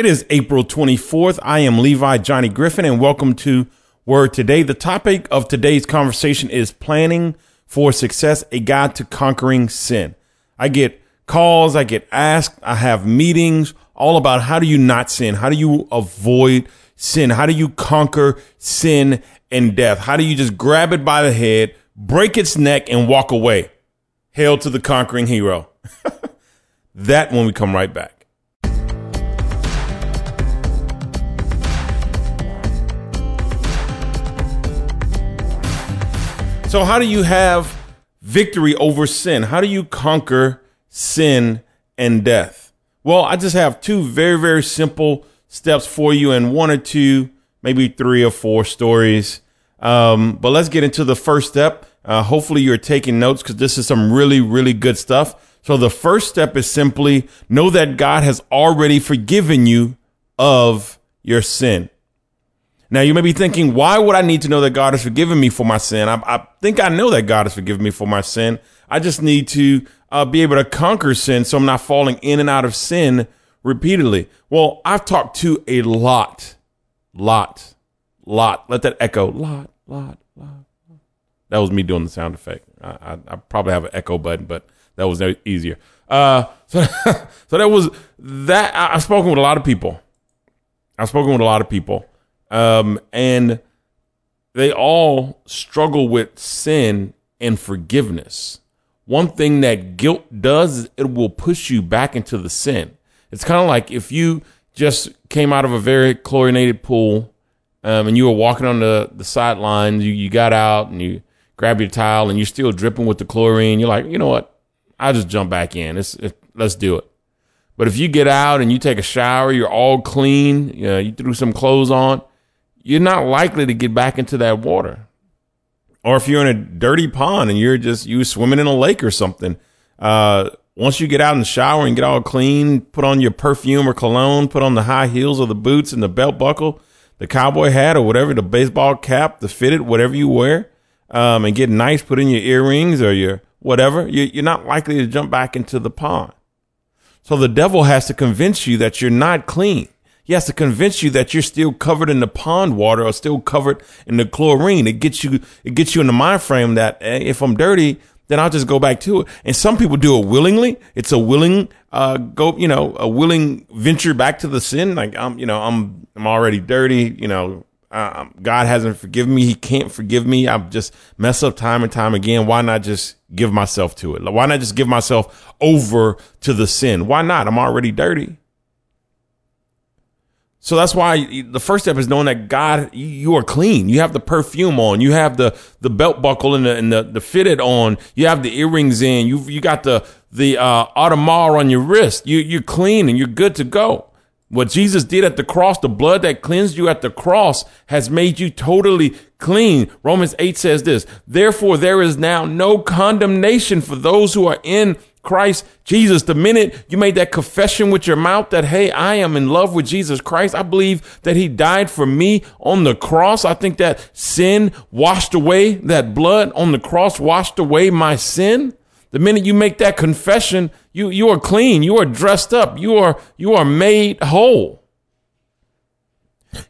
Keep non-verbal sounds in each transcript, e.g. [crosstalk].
It is April 24th. I am Levi Johnny Griffin, and welcome to Word Today. The topic of today's conversation is planning for success, a guide to conquering sin. I get calls, I get asked, I have meetings all about how do you not sin? How do you avoid sin? How do you conquer sin and death? How do you just grab it by the head, break its neck, and walk away? Hail to the conquering hero. [laughs] that when we come right back. So, how do you have victory over sin? How do you conquer sin and death? Well, I just have two very, very simple steps for you and one or two, maybe three or four stories. Um, but let's get into the first step. Uh, hopefully, you're taking notes because this is some really, really good stuff. So, the first step is simply know that God has already forgiven you of your sin. Now you may be thinking, why would I need to know that God has forgiven me for my sin? I, I think I know that God has forgiven me for my sin. I just need to uh, be able to conquer sin so I'm not falling in and out of sin repeatedly. Well, I've talked to a lot, lot, lot. Let that echo. Lot, lot, lot. That was me doing the sound effect. I, I, I probably have an echo button, but that was no easier. Uh, so, [laughs] so that was that. I, I've spoken with a lot of people. I've spoken with a lot of people um, and they all struggle with sin and forgiveness. One thing that guilt does is it will push you back into the sin. It's kind of like if you just came out of a very chlorinated pool um, and you were walking on the, the sideline, you, you got out and you grab your towel and you're still dripping with the chlorine. You're like, you know what? I'll just jump back in. It's, it, let's do it. But if you get out and you take a shower, you're all clean, you, know, you threw some clothes on, you're not likely to get back into that water. Or if you're in a dirty pond and you're just you swimming in a lake or something, uh, once you get out in the shower and get all clean, put on your perfume or cologne, put on the high heels or the boots and the belt buckle, the cowboy hat or whatever, the baseball cap, the fitted, whatever you wear, um, and get nice, put in your earrings or your whatever, you're not likely to jump back into the pond. So the devil has to convince you that you're not clean. He has to convince you that you're still covered in the pond water or still covered in the chlorine. It gets you, it gets you in the mind frame that if I'm dirty, then I'll just go back to it. And some people do it willingly. It's a willing, uh, go, you know, a willing venture back to the sin. Like I'm, you know, I'm, I'm already dirty. You know, uh, God hasn't forgiven me. He can't forgive me. I've just messed up time and time again. Why not just give myself to it? Why not just give myself over to the sin? Why not? I'm already dirty. So that's why the first step is knowing that God, you are clean. You have the perfume on. You have the, the belt buckle and the, and the, the fitted on. You have the earrings in. You you got the the uh, Audemars on your wrist. You you're clean and you're good to go. What Jesus did at the cross, the blood that cleansed you at the cross, has made you totally clean. Romans eight says this. Therefore, there is now no condemnation for those who are in Christ Jesus. The minute you made that confession with your mouth that, hey, I am in love with Jesus Christ, I believe that he died for me on the cross. I think that sin washed away, that blood on the cross washed away my sin. The minute you make that confession, you, you are clean. You are dressed up. You are, you are made whole.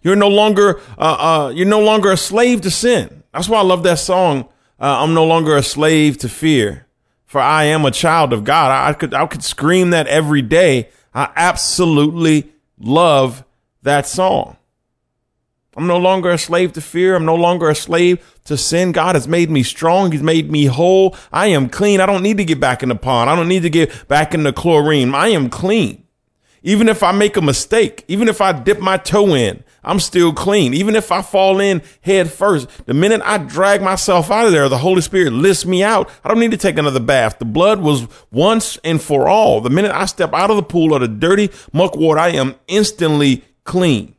You're no longer, uh, uh, you're no longer a slave to sin. That's why I love that song. Uh, I'm no longer a slave to fear for I am a child of God. I could, I could scream that every day. I absolutely love that song. I'm no longer a slave to fear. I'm no longer a slave to sin. God has made me strong. He's made me whole. I am clean. I don't need to get back in the pond. I don't need to get back in the chlorine. I am clean. Even if I make a mistake, even if I dip my toe in, I'm still clean. Even if I fall in head first, the minute I drag myself out of there, the Holy Spirit lifts me out. I don't need to take another bath. The blood was once and for all. The minute I step out of the pool of the dirty muck water, I am instantly clean.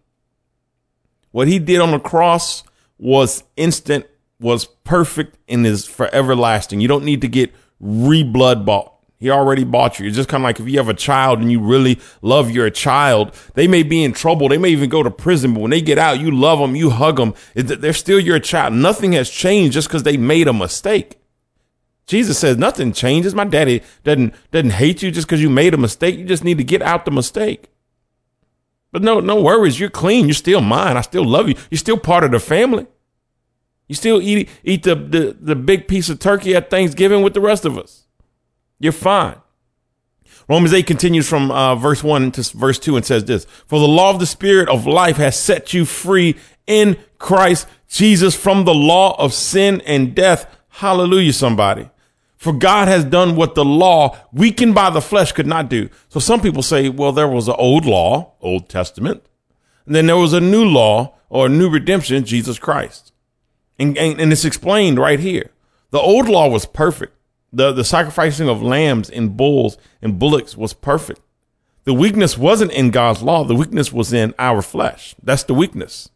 What he did on the cross was instant, was perfect, and is forever lasting. You don't need to get re-blood bought. He already bought you. It's just kind of like if you have a child and you really love your child, they may be in trouble. They may even go to prison, but when they get out, you love them, you hug them. They're still your child. Nothing has changed just because they made a mistake. Jesus says nothing changes. My daddy doesn't doesn't hate you just because you made a mistake. You just need to get out the mistake. But no, no worries. You're clean. You're still mine. I still love you. You're still part of the family. You still eat eat the, the, the big piece of turkey at Thanksgiving with the rest of us. You're fine. Romans 8 continues from uh, verse 1 to verse 2 and says this For the law of the Spirit of life has set you free in Christ Jesus from the law of sin and death. Hallelujah, somebody. For God has done what the law, weakened by the flesh, could not do. So some people say, well, there was an old law, Old Testament, and then there was a new law or a new redemption, Jesus Christ. And, and, and it's explained right here. The old law was perfect. The, the sacrificing of lambs and bulls and bullocks was perfect. The weakness wasn't in God's law. The weakness was in our flesh. That's the weakness.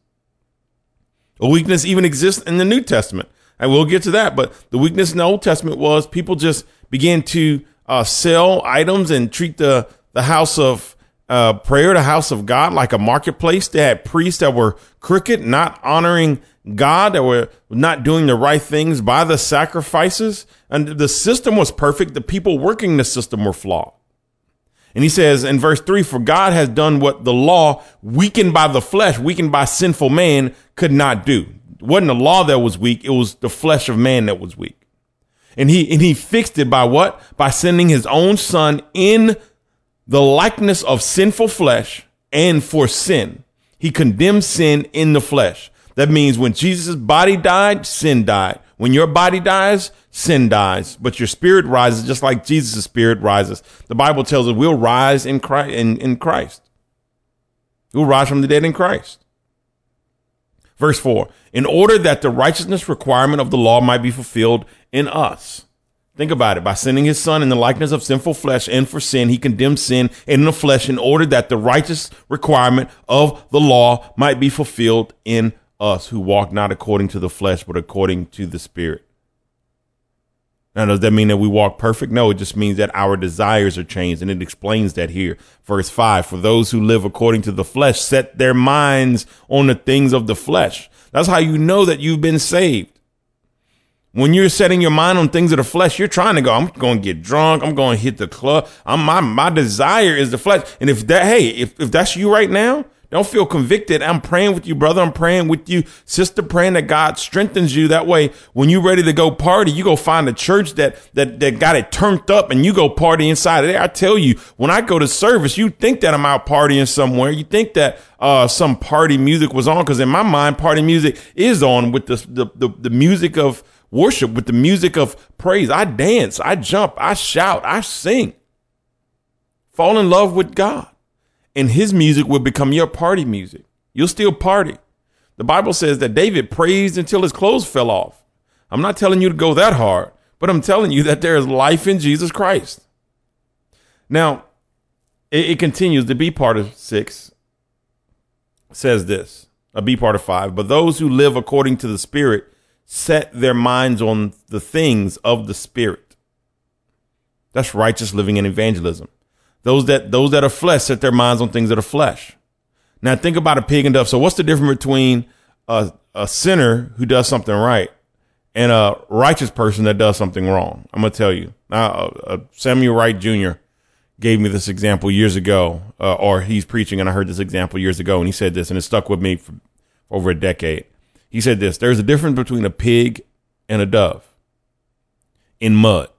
A weakness even exists in the New Testament. I will get to that, but the weakness in the Old Testament was people just began to uh, sell items and treat the the house of uh, prayer, the house of God, like a marketplace. They had priests that were crooked, not honoring God, that were not doing the right things by the sacrifices. And the system was perfect. The people working the system were flawed. And he says in verse three, for God has done what the law, weakened by the flesh, weakened by sinful man, could not do. It wasn't the law that was weak. It was the flesh of man that was weak. And he, and he fixed it by what? By sending his own son in the likeness of sinful flesh and for sin. He condemned sin in the flesh. That means when Jesus' body died, sin died. When your body dies, sin dies, but your spirit rises just like Jesus' spirit rises. The Bible tells us we'll rise in Christ. In, in Christ. We'll rise from the dead in Christ. Verse 4 In order that the righteousness requirement of the law might be fulfilled in us. Think about it. By sending his son in the likeness of sinful flesh and for sin, he condemned sin in the flesh in order that the righteous requirement of the law might be fulfilled in us who walk not according to the flesh, but according to the spirit. Now, does that mean that we walk perfect? No, it just means that our desires are changed. And it explains that here. Verse five, for those who live according to the flesh set their minds on the things of the flesh. That's how you know that you've been saved. When you're setting your mind on things of the flesh, you're trying to go, I'm going to get drunk. I'm going to hit the club. I'm, my, my desire is the flesh. And if that, hey, if, if that's you right now, don't feel convicted. I'm praying with you, brother. I'm praying with you, sister, praying that God strengthens you. That way, when you're ready to go party, you go find a church that, that, that got it turned up and you go party inside of there. I tell you, when I go to service, you think that I'm out partying somewhere. You think that, uh, some party music was on. Cause in my mind, party music is on with the, the, the, the music of worship, with the music of praise. I dance, I jump, I shout, I sing. Fall in love with God and his music will become your party music. You'll still party. The Bible says that David praised until his clothes fell off. I'm not telling you to go that hard, but I'm telling you that there is life in Jesus Christ. Now, it, it continues. The B part of six says this, a B part of five, but those who live according to the Spirit set their minds on the things of the Spirit. That's righteous living and evangelism. Those that those that are flesh set their minds on things that are flesh. Now think about a pig and a dove. So what's the difference between a, a sinner who does something right and a righteous person that does something wrong? I'm gonna tell you. Now, uh, uh, Samuel Wright Jr. gave me this example years ago, uh, or he's preaching, and I heard this example years ago, and he said this, and it stuck with me for over a decade. He said this: There's a difference between a pig and a dove in mud.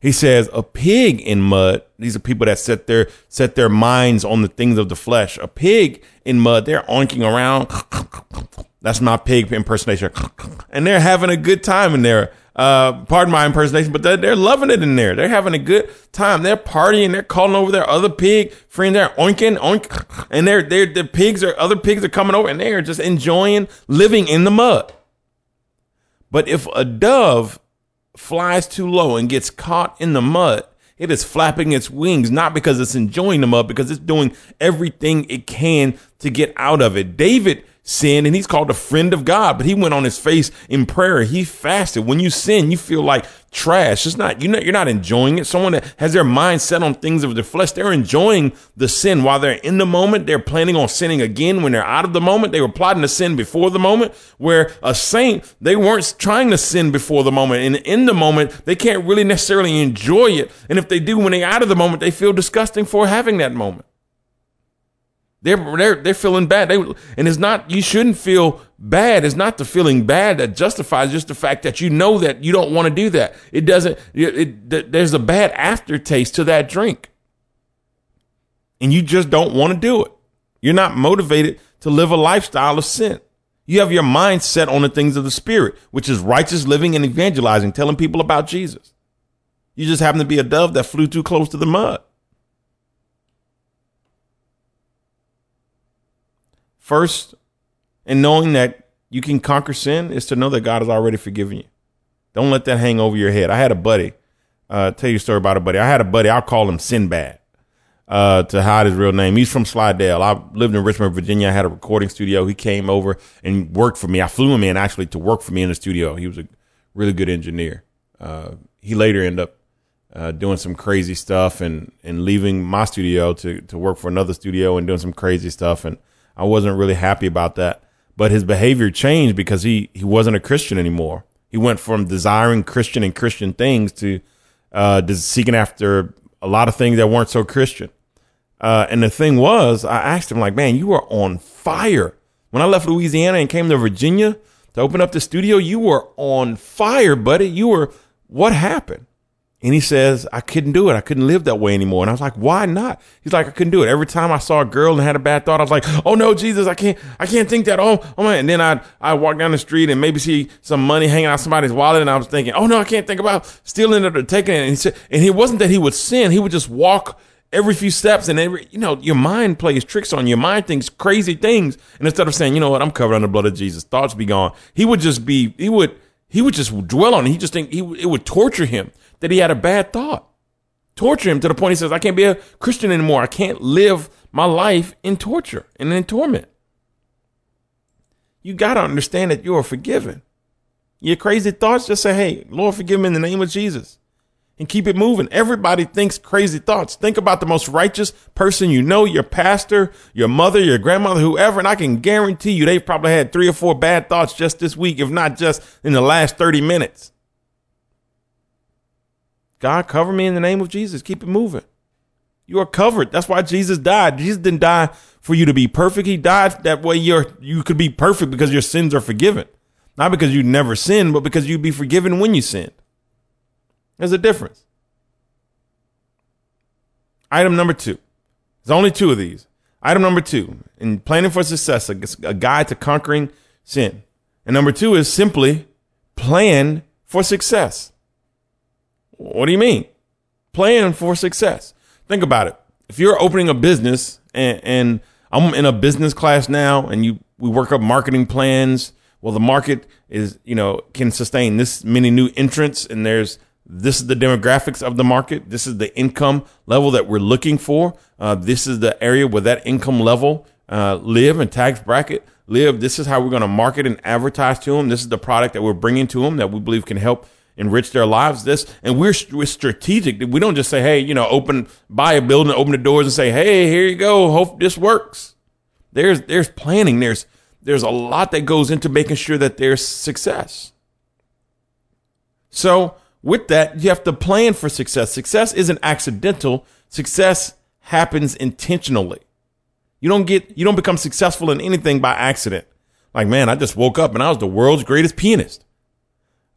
He says a pig in mud. These are people that set their set their minds on the things of the flesh. A pig in mud, they're oinking around. That's my pig impersonation, and they're having a good time in there. Uh, pardon my impersonation, but they're, they're loving it in there. They're having a good time. They're partying. They're calling over their other pig friends. They're oinking, oink, and they're they're the pigs are other pigs are coming over, and they are just enjoying living in the mud. But if a dove flies too low and gets caught in the mud, it is flapping its wings, not because it's enjoying the mud, because it's doing everything it can to get out of it. David sin and he's called a friend of God, but he went on his face in prayer. He fasted. When you sin, you feel like trash. It's not, you're not, you're not enjoying it. Someone that has their mind set on things of the flesh, they're enjoying the sin while they're in the moment. They're planning on sinning again. When they're out of the moment, they were plotting to sin before the moment where a saint, they weren't trying to sin before the moment. And in the moment, they can't really necessarily enjoy it. And if they do, when they're out of the moment, they feel disgusting for having that moment. They're they're they're feeling bad. They and it's not you shouldn't feel bad. It's not the feeling bad that justifies just the fact that you know that you don't want to do that. It doesn't. It, it, there's a bad aftertaste to that drink, and you just don't want to do it. You're not motivated to live a lifestyle of sin. You have your mind set on the things of the spirit, which is righteous living and evangelizing, telling people about Jesus. You just happen to be a dove that flew too close to the mud. First, in knowing that you can conquer sin is to know that God has already forgiven you. Don't let that hang over your head. I had a buddy, uh, tell you a story about a buddy. I had a buddy, I'll call him Sinbad, uh, to hide his real name. He's from Slidell. I lived in Richmond, Virginia. I had a recording studio. He came over and worked for me. I flew him in actually to work for me in the studio. He was a really good engineer. Uh, he later ended up uh, doing some crazy stuff and, and leaving my studio to, to work for another studio and doing some crazy stuff. And I wasn't really happy about that. But his behavior changed because he, he wasn't a Christian anymore. He went from desiring Christian and Christian things to uh, seeking after a lot of things that weren't so Christian. Uh, and the thing was, I asked him, like, man, you were on fire. When I left Louisiana and came to Virginia to open up the studio, you were on fire, buddy. You were, what happened? And he says, I couldn't do it. I couldn't live that way anymore. And I was like, why not? He's like, I couldn't do it. Every time I saw a girl and had a bad thought, I was like, oh no, Jesus, I can't, I can't think that. Oh, oh man. And then I'd, i walk down the street and maybe see some money hanging out somebody's wallet. And I was thinking, oh no, I can't think about stealing it or taking it. And he said, and it wasn't that he would sin. He would just walk every few steps and every, you know, your mind plays tricks on you. Your mind thinks crazy things. And instead of saying, you know what, I'm covered under the blood of Jesus, thoughts be gone. He would just be, he would, he would just dwell on it. He just think he, it would torture him that he had a bad thought torture him to the point he says, I can't be a Christian anymore. I can't live my life in torture and in torment. You got to understand that you are forgiven. Your crazy thoughts, just say, Hey, Lord, forgive me in the name of Jesus and keep it moving. Everybody thinks crazy thoughts. Think about the most righteous person you know, your pastor, your mother, your grandmother, whoever. And I can guarantee you they've probably had three or four bad thoughts just this week, if not just in the last 30 minutes. God, cover me in the name of Jesus. Keep it moving. You are covered. That's why Jesus died. Jesus didn't die for you to be perfect. He died that way you're you could be perfect because your sins are forgiven. Not because you never sinned, but because you'd be forgiven when you sinned. There's a difference. Item number two. There's only two of these. Item number two, in planning for success, a, a guide to conquering sin. And number two is simply plan for success. What do you mean? Plan for success. Think about it. If you're opening a business and, and I'm in a business class now and you, we work up marketing plans. Well, the market is, you know, can sustain this many new entrants and there's, this is the demographics of the market. This is the income level that we're looking for. Uh, this is the area where that income level uh, live and tax bracket live. This is how we're going to market and advertise to them. This is the product that we're bringing to them that we believe can help enrich their lives. This and we're we're strategic. We don't just say, hey, you know, open buy a building, open the doors, and say, hey, here you go. Hope this works. There's there's planning. There's there's a lot that goes into making sure that there's success. So with that, you have to plan for success. Success isn't accidental. Success happens intentionally. You don't get you don't become successful in anything by accident. Like, man, I just woke up and I was the world's greatest pianist.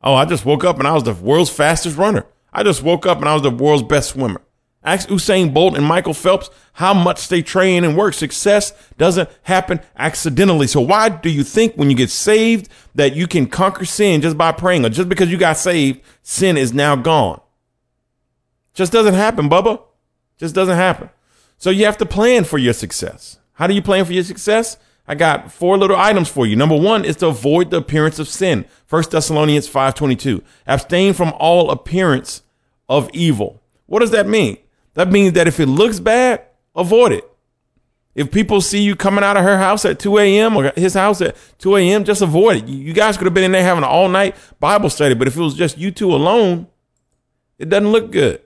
Oh, I just woke up and I was the world's fastest runner. I just woke up and I was the world's best swimmer. Ask Usain Bolt and Michael Phelps how much they train and work. Success doesn't happen accidentally. So why do you think when you get saved that you can conquer sin just by praying or just because you got saved, sin is now gone? Just doesn't happen, Bubba. Just doesn't happen. So you have to plan for your success. How do you plan for your success? I got four little items for you. Number one is to avoid the appearance of sin. First Thessalonians 5.22. Abstain from all appearance of evil. What does that mean? That means that if it looks bad, avoid it. If people see you coming out of her house at 2 a.m. or his house at 2 a.m., just avoid it. You guys could have been in there having an all night Bible study, but if it was just you two alone, it doesn't look good.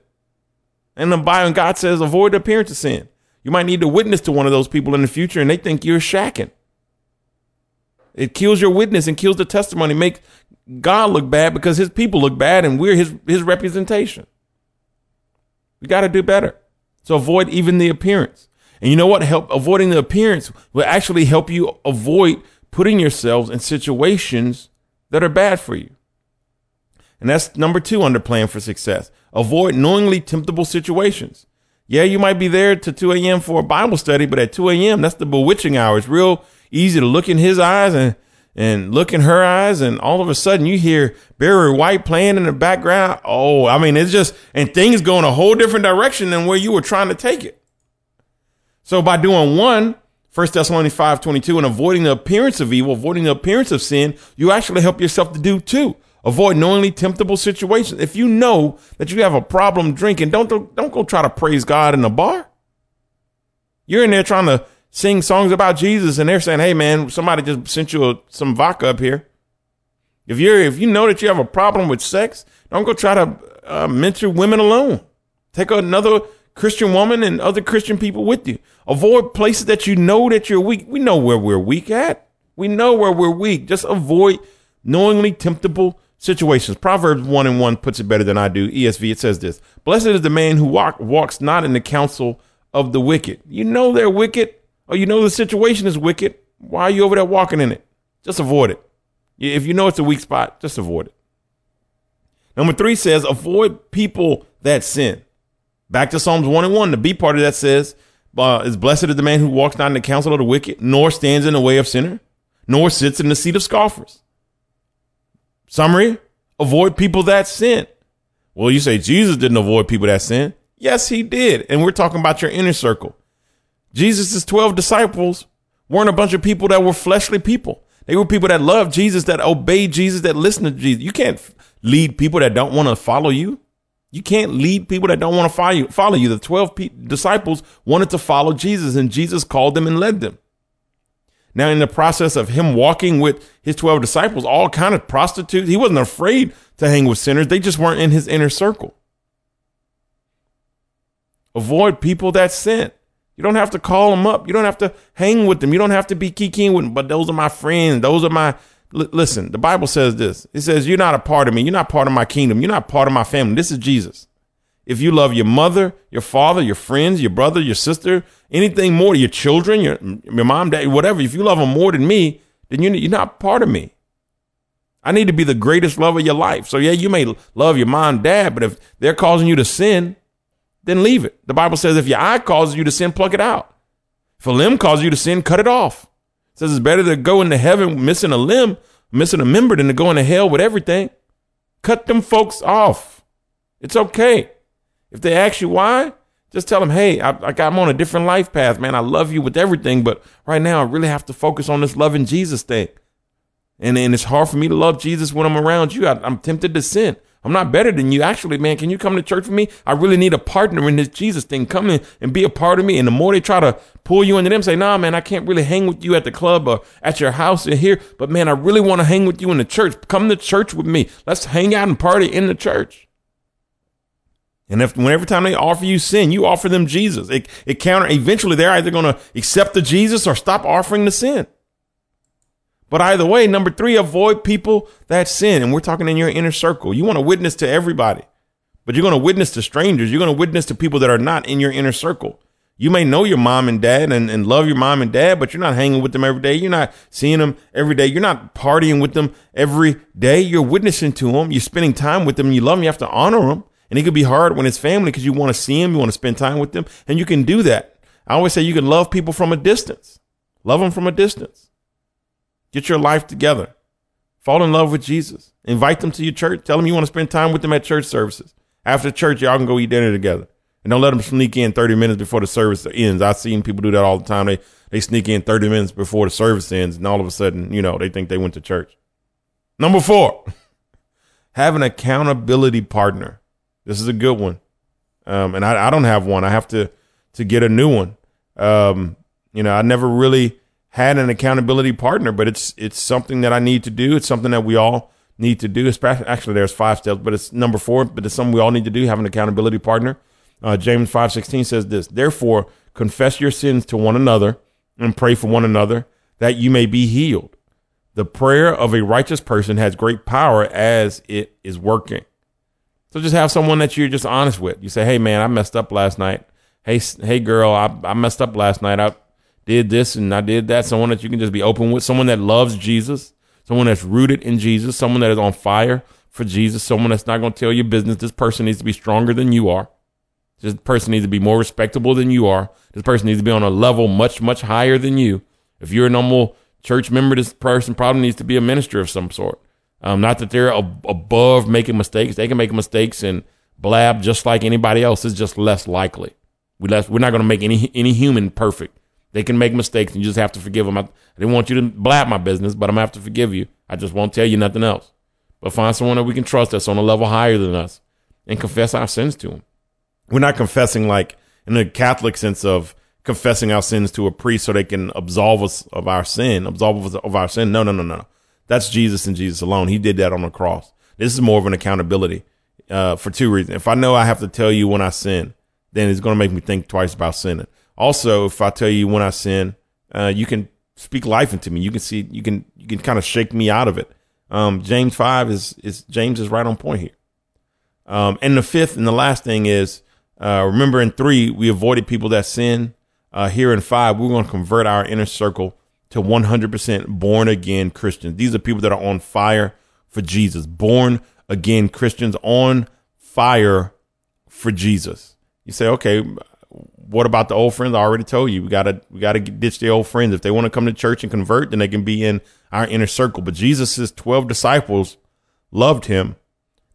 And the Bible, God says, avoid the appearance of sin. You might need to witness to one of those people in the future and they think you're shacking. It kills your witness and kills the testimony, make God look bad because his people look bad and we're his, his representation. We got to do better. So avoid even the appearance. And you know what? Help avoiding the appearance will actually help you avoid putting yourselves in situations that are bad for you. And that's number two under plan for success. Avoid knowingly temptable situations. Yeah, you might be there to 2 a.m. for a Bible study, but at 2 a.m., that's the bewitching hour. It's real easy to look in his eyes and, and look in her eyes. And all of a sudden you hear Barry White playing in the background. Oh, I mean, it's just, and things go in a whole different direction than where you were trying to take it. So by doing one, 1 Thessalonians 5 22, and avoiding the appearance of evil, avoiding the appearance of sin, you actually help yourself to do two. Avoid knowingly temptable situations. If you know that you have a problem drinking, don't, don't go try to praise God in a bar. You're in there trying to sing songs about Jesus and they're saying, Hey man, somebody just sent you a, some vodka up here. If you're, if you know that you have a problem with sex, don't go try to uh, mentor women alone. Take another Christian woman and other Christian people with you. Avoid places that you know that you're weak. We know where we're weak at. We know where we're weak. Just avoid knowingly temptable situations. Proverbs 1 and 1 puts it better than I do. ESV, it says this Blessed is the man who walk, walks not in the counsel of the wicked. You know they're wicked, or you know the situation is wicked. Why are you over there walking in it? Just avoid it. If you know it's a weak spot, just avoid it. Number three says, avoid people that sin. Back to Psalms 1 and 1, the B part of that says, uh, is blessed is the man who walks not in the counsel of the wicked, nor stands in the way of sinner, nor sits in the seat of scoffers. Summary avoid people that sin. Well, you say Jesus didn't avoid people that sin. Yes, he did. And we're talking about your inner circle. Jesus' 12 disciples weren't a bunch of people that were fleshly people. They were people that loved Jesus, that obeyed Jesus, that listened to Jesus. You can't lead people that don't want to follow you. You can't lead people that don't want to follow you. Follow you. The 12 pe- disciples wanted to follow Jesus and Jesus called them and led them. Now, in the process of him walking with his 12 disciples, all kind of prostitutes, he wasn't afraid to hang with sinners. They just weren't in his inner circle. Avoid people that sin. You don't have to call them up. You don't have to hang with them. You don't have to be kikiing with them. But those are my friends. Those are my. L- listen, the Bible says this. It says, You're not a part of me. You're not part of my kingdom. You're not part of my family. This is Jesus. If you love your mother, your father, your friends, your brother, your sister, anything more, your children, your, your mom, dad, whatever, if you love them more than me, then you're, you're not part of me. I need to be the greatest love of your life. So yeah, you may love your mom, dad, but if they're causing you to sin, then leave it. The Bible says if your eye causes you to sin, pluck it out. If a limb causes you to sin, cut it off. It says it's better to go into heaven missing a limb, missing a member than to go into hell with everything. Cut them folks off. It's okay. If they ask you why, just tell them, hey, I, I am on a different life path, man. I love you with everything, but right now I really have to focus on this loving Jesus thing. And, and it's hard for me to love Jesus when I'm around you. I, I'm tempted to sin. I'm not better than you. Actually, man, can you come to church with me? I really need a partner in this Jesus thing. Come in and be a part of me. And the more they try to pull you into them, say, nah, man, I can't really hang with you at the club or at your house or here. But man, I really want to hang with you in the church. Come to church with me. Let's hang out and party in the church. And if whenever time they offer you sin, you offer them Jesus. It, it counter eventually they're either going to accept the Jesus or stop offering the sin. But either way, number three, avoid people that sin. And we're talking in your inner circle. You want to witness to everybody, but you're going to witness to strangers. You're going to witness to people that are not in your inner circle. You may know your mom and dad and, and love your mom and dad, but you're not hanging with them every day. You're not seeing them every day. You're not partying with them every day. You're witnessing to them. You're spending time with them. You love them. You have to honor them. And it could be hard when it's family because you want to see them, you want to spend time with them, and you can do that. I always say you can love people from a distance. Love them from a distance. Get your life together. Fall in love with Jesus. Invite them to your church. Tell them you want to spend time with them at church services. After church, y'all can go eat dinner together. And don't let them sneak in 30 minutes before the service ends. I've seen people do that all the time. They they sneak in 30 minutes before the service ends, and all of a sudden, you know, they think they went to church. Number four, [laughs] have an accountability partner. This is a good one. Um, and I, I, don't have one. I have to to get a new one. Um, you know, I never really had an accountability partner, but it's it's something that I need to do. It's something that we all need to do. Especially, actually, there's five steps, but it's number four. But it's something we all need to do. Have an accountability partner. Uh, James five sixteen says this. Therefore, confess your sins to one another and pray for one another that you may be healed. The prayer of a righteous person has great power as it is working. So just have someone that you're just honest with. You say, hey, man, I messed up last night. hey, hey, girl, I, I messed up last night. I did this and I did that. Someone that you can just be open with, someone that loves Jesus, someone that's rooted in Jesus, someone that is on fire for Jesus, someone that's not going to tell your business. This person needs to be stronger than you are. This person needs to be more respectable than you are. This person needs to be on a level much, much higher than you. If you're a normal church member, this person probably needs to be a minister of some sort. Um, not that they're ab- above making mistakes. They can make mistakes and blab just like anybody else. It's just less likely. We less, we're not going to make any any human perfect. They can make mistakes, and you just have to forgive them. I, I didn't want you to blab my business, but I'm gonna have to forgive you. I just won't tell you nothing else. But find someone that we can trust that's on a level higher than us, and confess our sins to them. We're not confessing like in the Catholic sense of confessing our sins to a priest so they can absolve us of our sin, absolve us of our sin. No, no, no, no. That's Jesus and Jesus alone. He did that on the cross. This is more of an accountability uh, for two reasons. If I know I have to tell you when I sin, then it's going to make me think twice about sinning. Also, if I tell you when I sin, uh, you can speak life into me. You can see, you can, you can kind of shake me out of it. Um, James five is, is James is right on point here. Um, and the fifth and the last thing is, uh, remember in three, we avoided people that sin uh, here in five, we're going to convert our inner circle to 100% born again Christians. These are people that are on fire for Jesus, born again Christians on fire for Jesus. You say, okay, what about the old friends? I already told you we gotta we gotta ditch the old friends. If they want to come to church and convert, then they can be in our inner circle. But Jesus's twelve disciples loved him.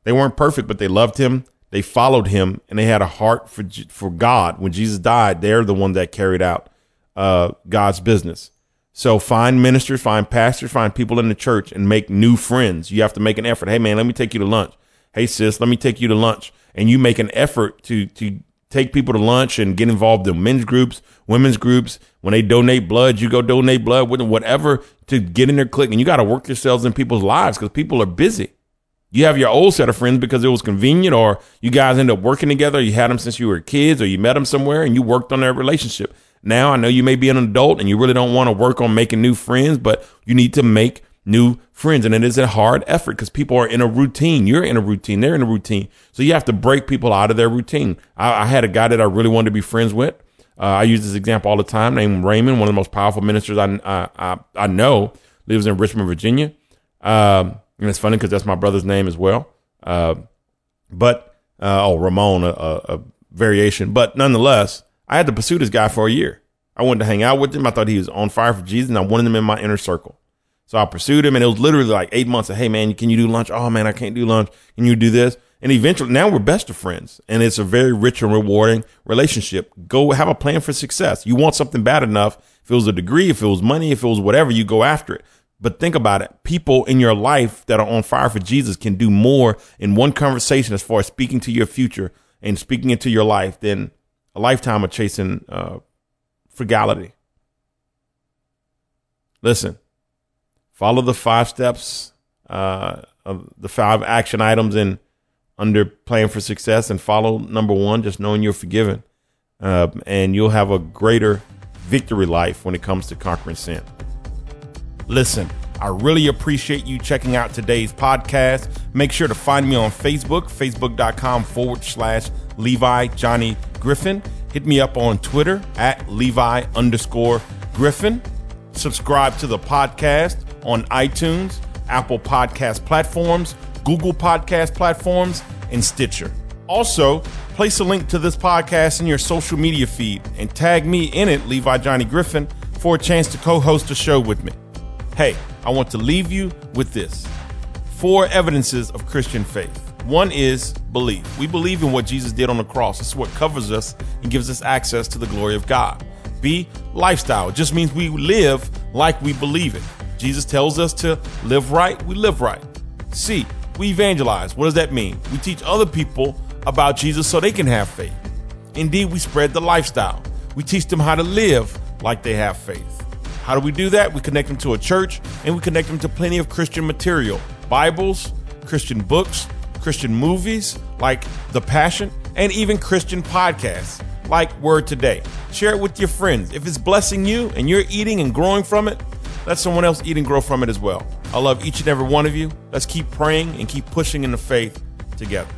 They weren't perfect, but they loved him they followed him and they had a heart for for God. When Jesus died, they're the one that carried out uh, God's business. So find ministers, find pastors, find people in the church, and make new friends. You have to make an effort. Hey man, let me take you to lunch. Hey sis, let me take you to lunch. And you make an effort to to take people to lunch and get involved in men's groups, women's groups. When they donate blood, you go donate blood with them, whatever to get in their clique. And you got to work yourselves in people's lives because people are busy. You have your old set of friends because it was convenient, or you guys end up working together. You had them since you were kids, or you met them somewhere and you worked on their relationship. Now I know you may be an adult and you really don't want to work on making new friends, but you need to make new friends. And it is a hard effort because people are in a routine. You're in a routine. They're in a routine. So you have to break people out of their routine. I, I had a guy that I really wanted to be friends with. Uh, I use this example all the time, named Raymond, one of the most powerful ministers I, I, I, know, lives in Richmond, Virginia. Um, and it's funny because that's my brother's name as well. Uh, but uh, oh, Ramon, a, a, variation. But nonetheless, I had to pursue this guy for a year. I wanted to hang out with him. I thought he was on fire for Jesus, and I wanted him in my inner circle. So I pursued him, and it was literally like eight months of, hey man, can you do lunch? Oh man, I can't do lunch. Can you do this? And eventually, now we're best of friends, and it's a very rich and rewarding relationship. Go have a plan for success. You want something bad enough. If it was a degree, if it was money, if it was whatever, you go after it. But think about it. People in your life that are on fire for Jesus can do more in one conversation as far as speaking to your future and speaking into your life than a lifetime of chasing uh, frugality. Listen, follow the five steps uh, of the five action items in under plan for success and follow number one, just knowing you're forgiven. Uh, and you'll have a greater victory life when it comes to conquering sin. Listen, I really appreciate you checking out today's podcast. Make sure to find me on Facebook, facebook.com forward slash Levi Johnny Griffin. Hit me up on Twitter at Levi underscore Griffin. Subscribe to the podcast on iTunes, Apple Podcast platforms, Google Podcast platforms, and Stitcher. Also, place a link to this podcast in your social media feed and tag me in it, Levi Johnny Griffin, for a chance to co host a show with me. Hey, I want to leave you with this four evidences of Christian faith. One is belief. We believe in what Jesus did on the cross. Is what covers us and gives us access to the glory of God. B, lifestyle. It just means we live like we believe it. Jesus tells us to live right, we live right. C, we evangelize. What does that mean? We teach other people about Jesus so they can have faith. Indeed, we spread the lifestyle. We teach them how to live like they have faith. How do we do that? We connect them to a church and we connect them to plenty of Christian material Bibles, Christian books, Christian movies like The Passion, and even Christian podcasts like Word Today. Share it with your friends. If it's blessing you and you're eating and growing from it, let someone else eat and grow from it as well. I love each and every one of you. Let's keep praying and keep pushing in the faith together.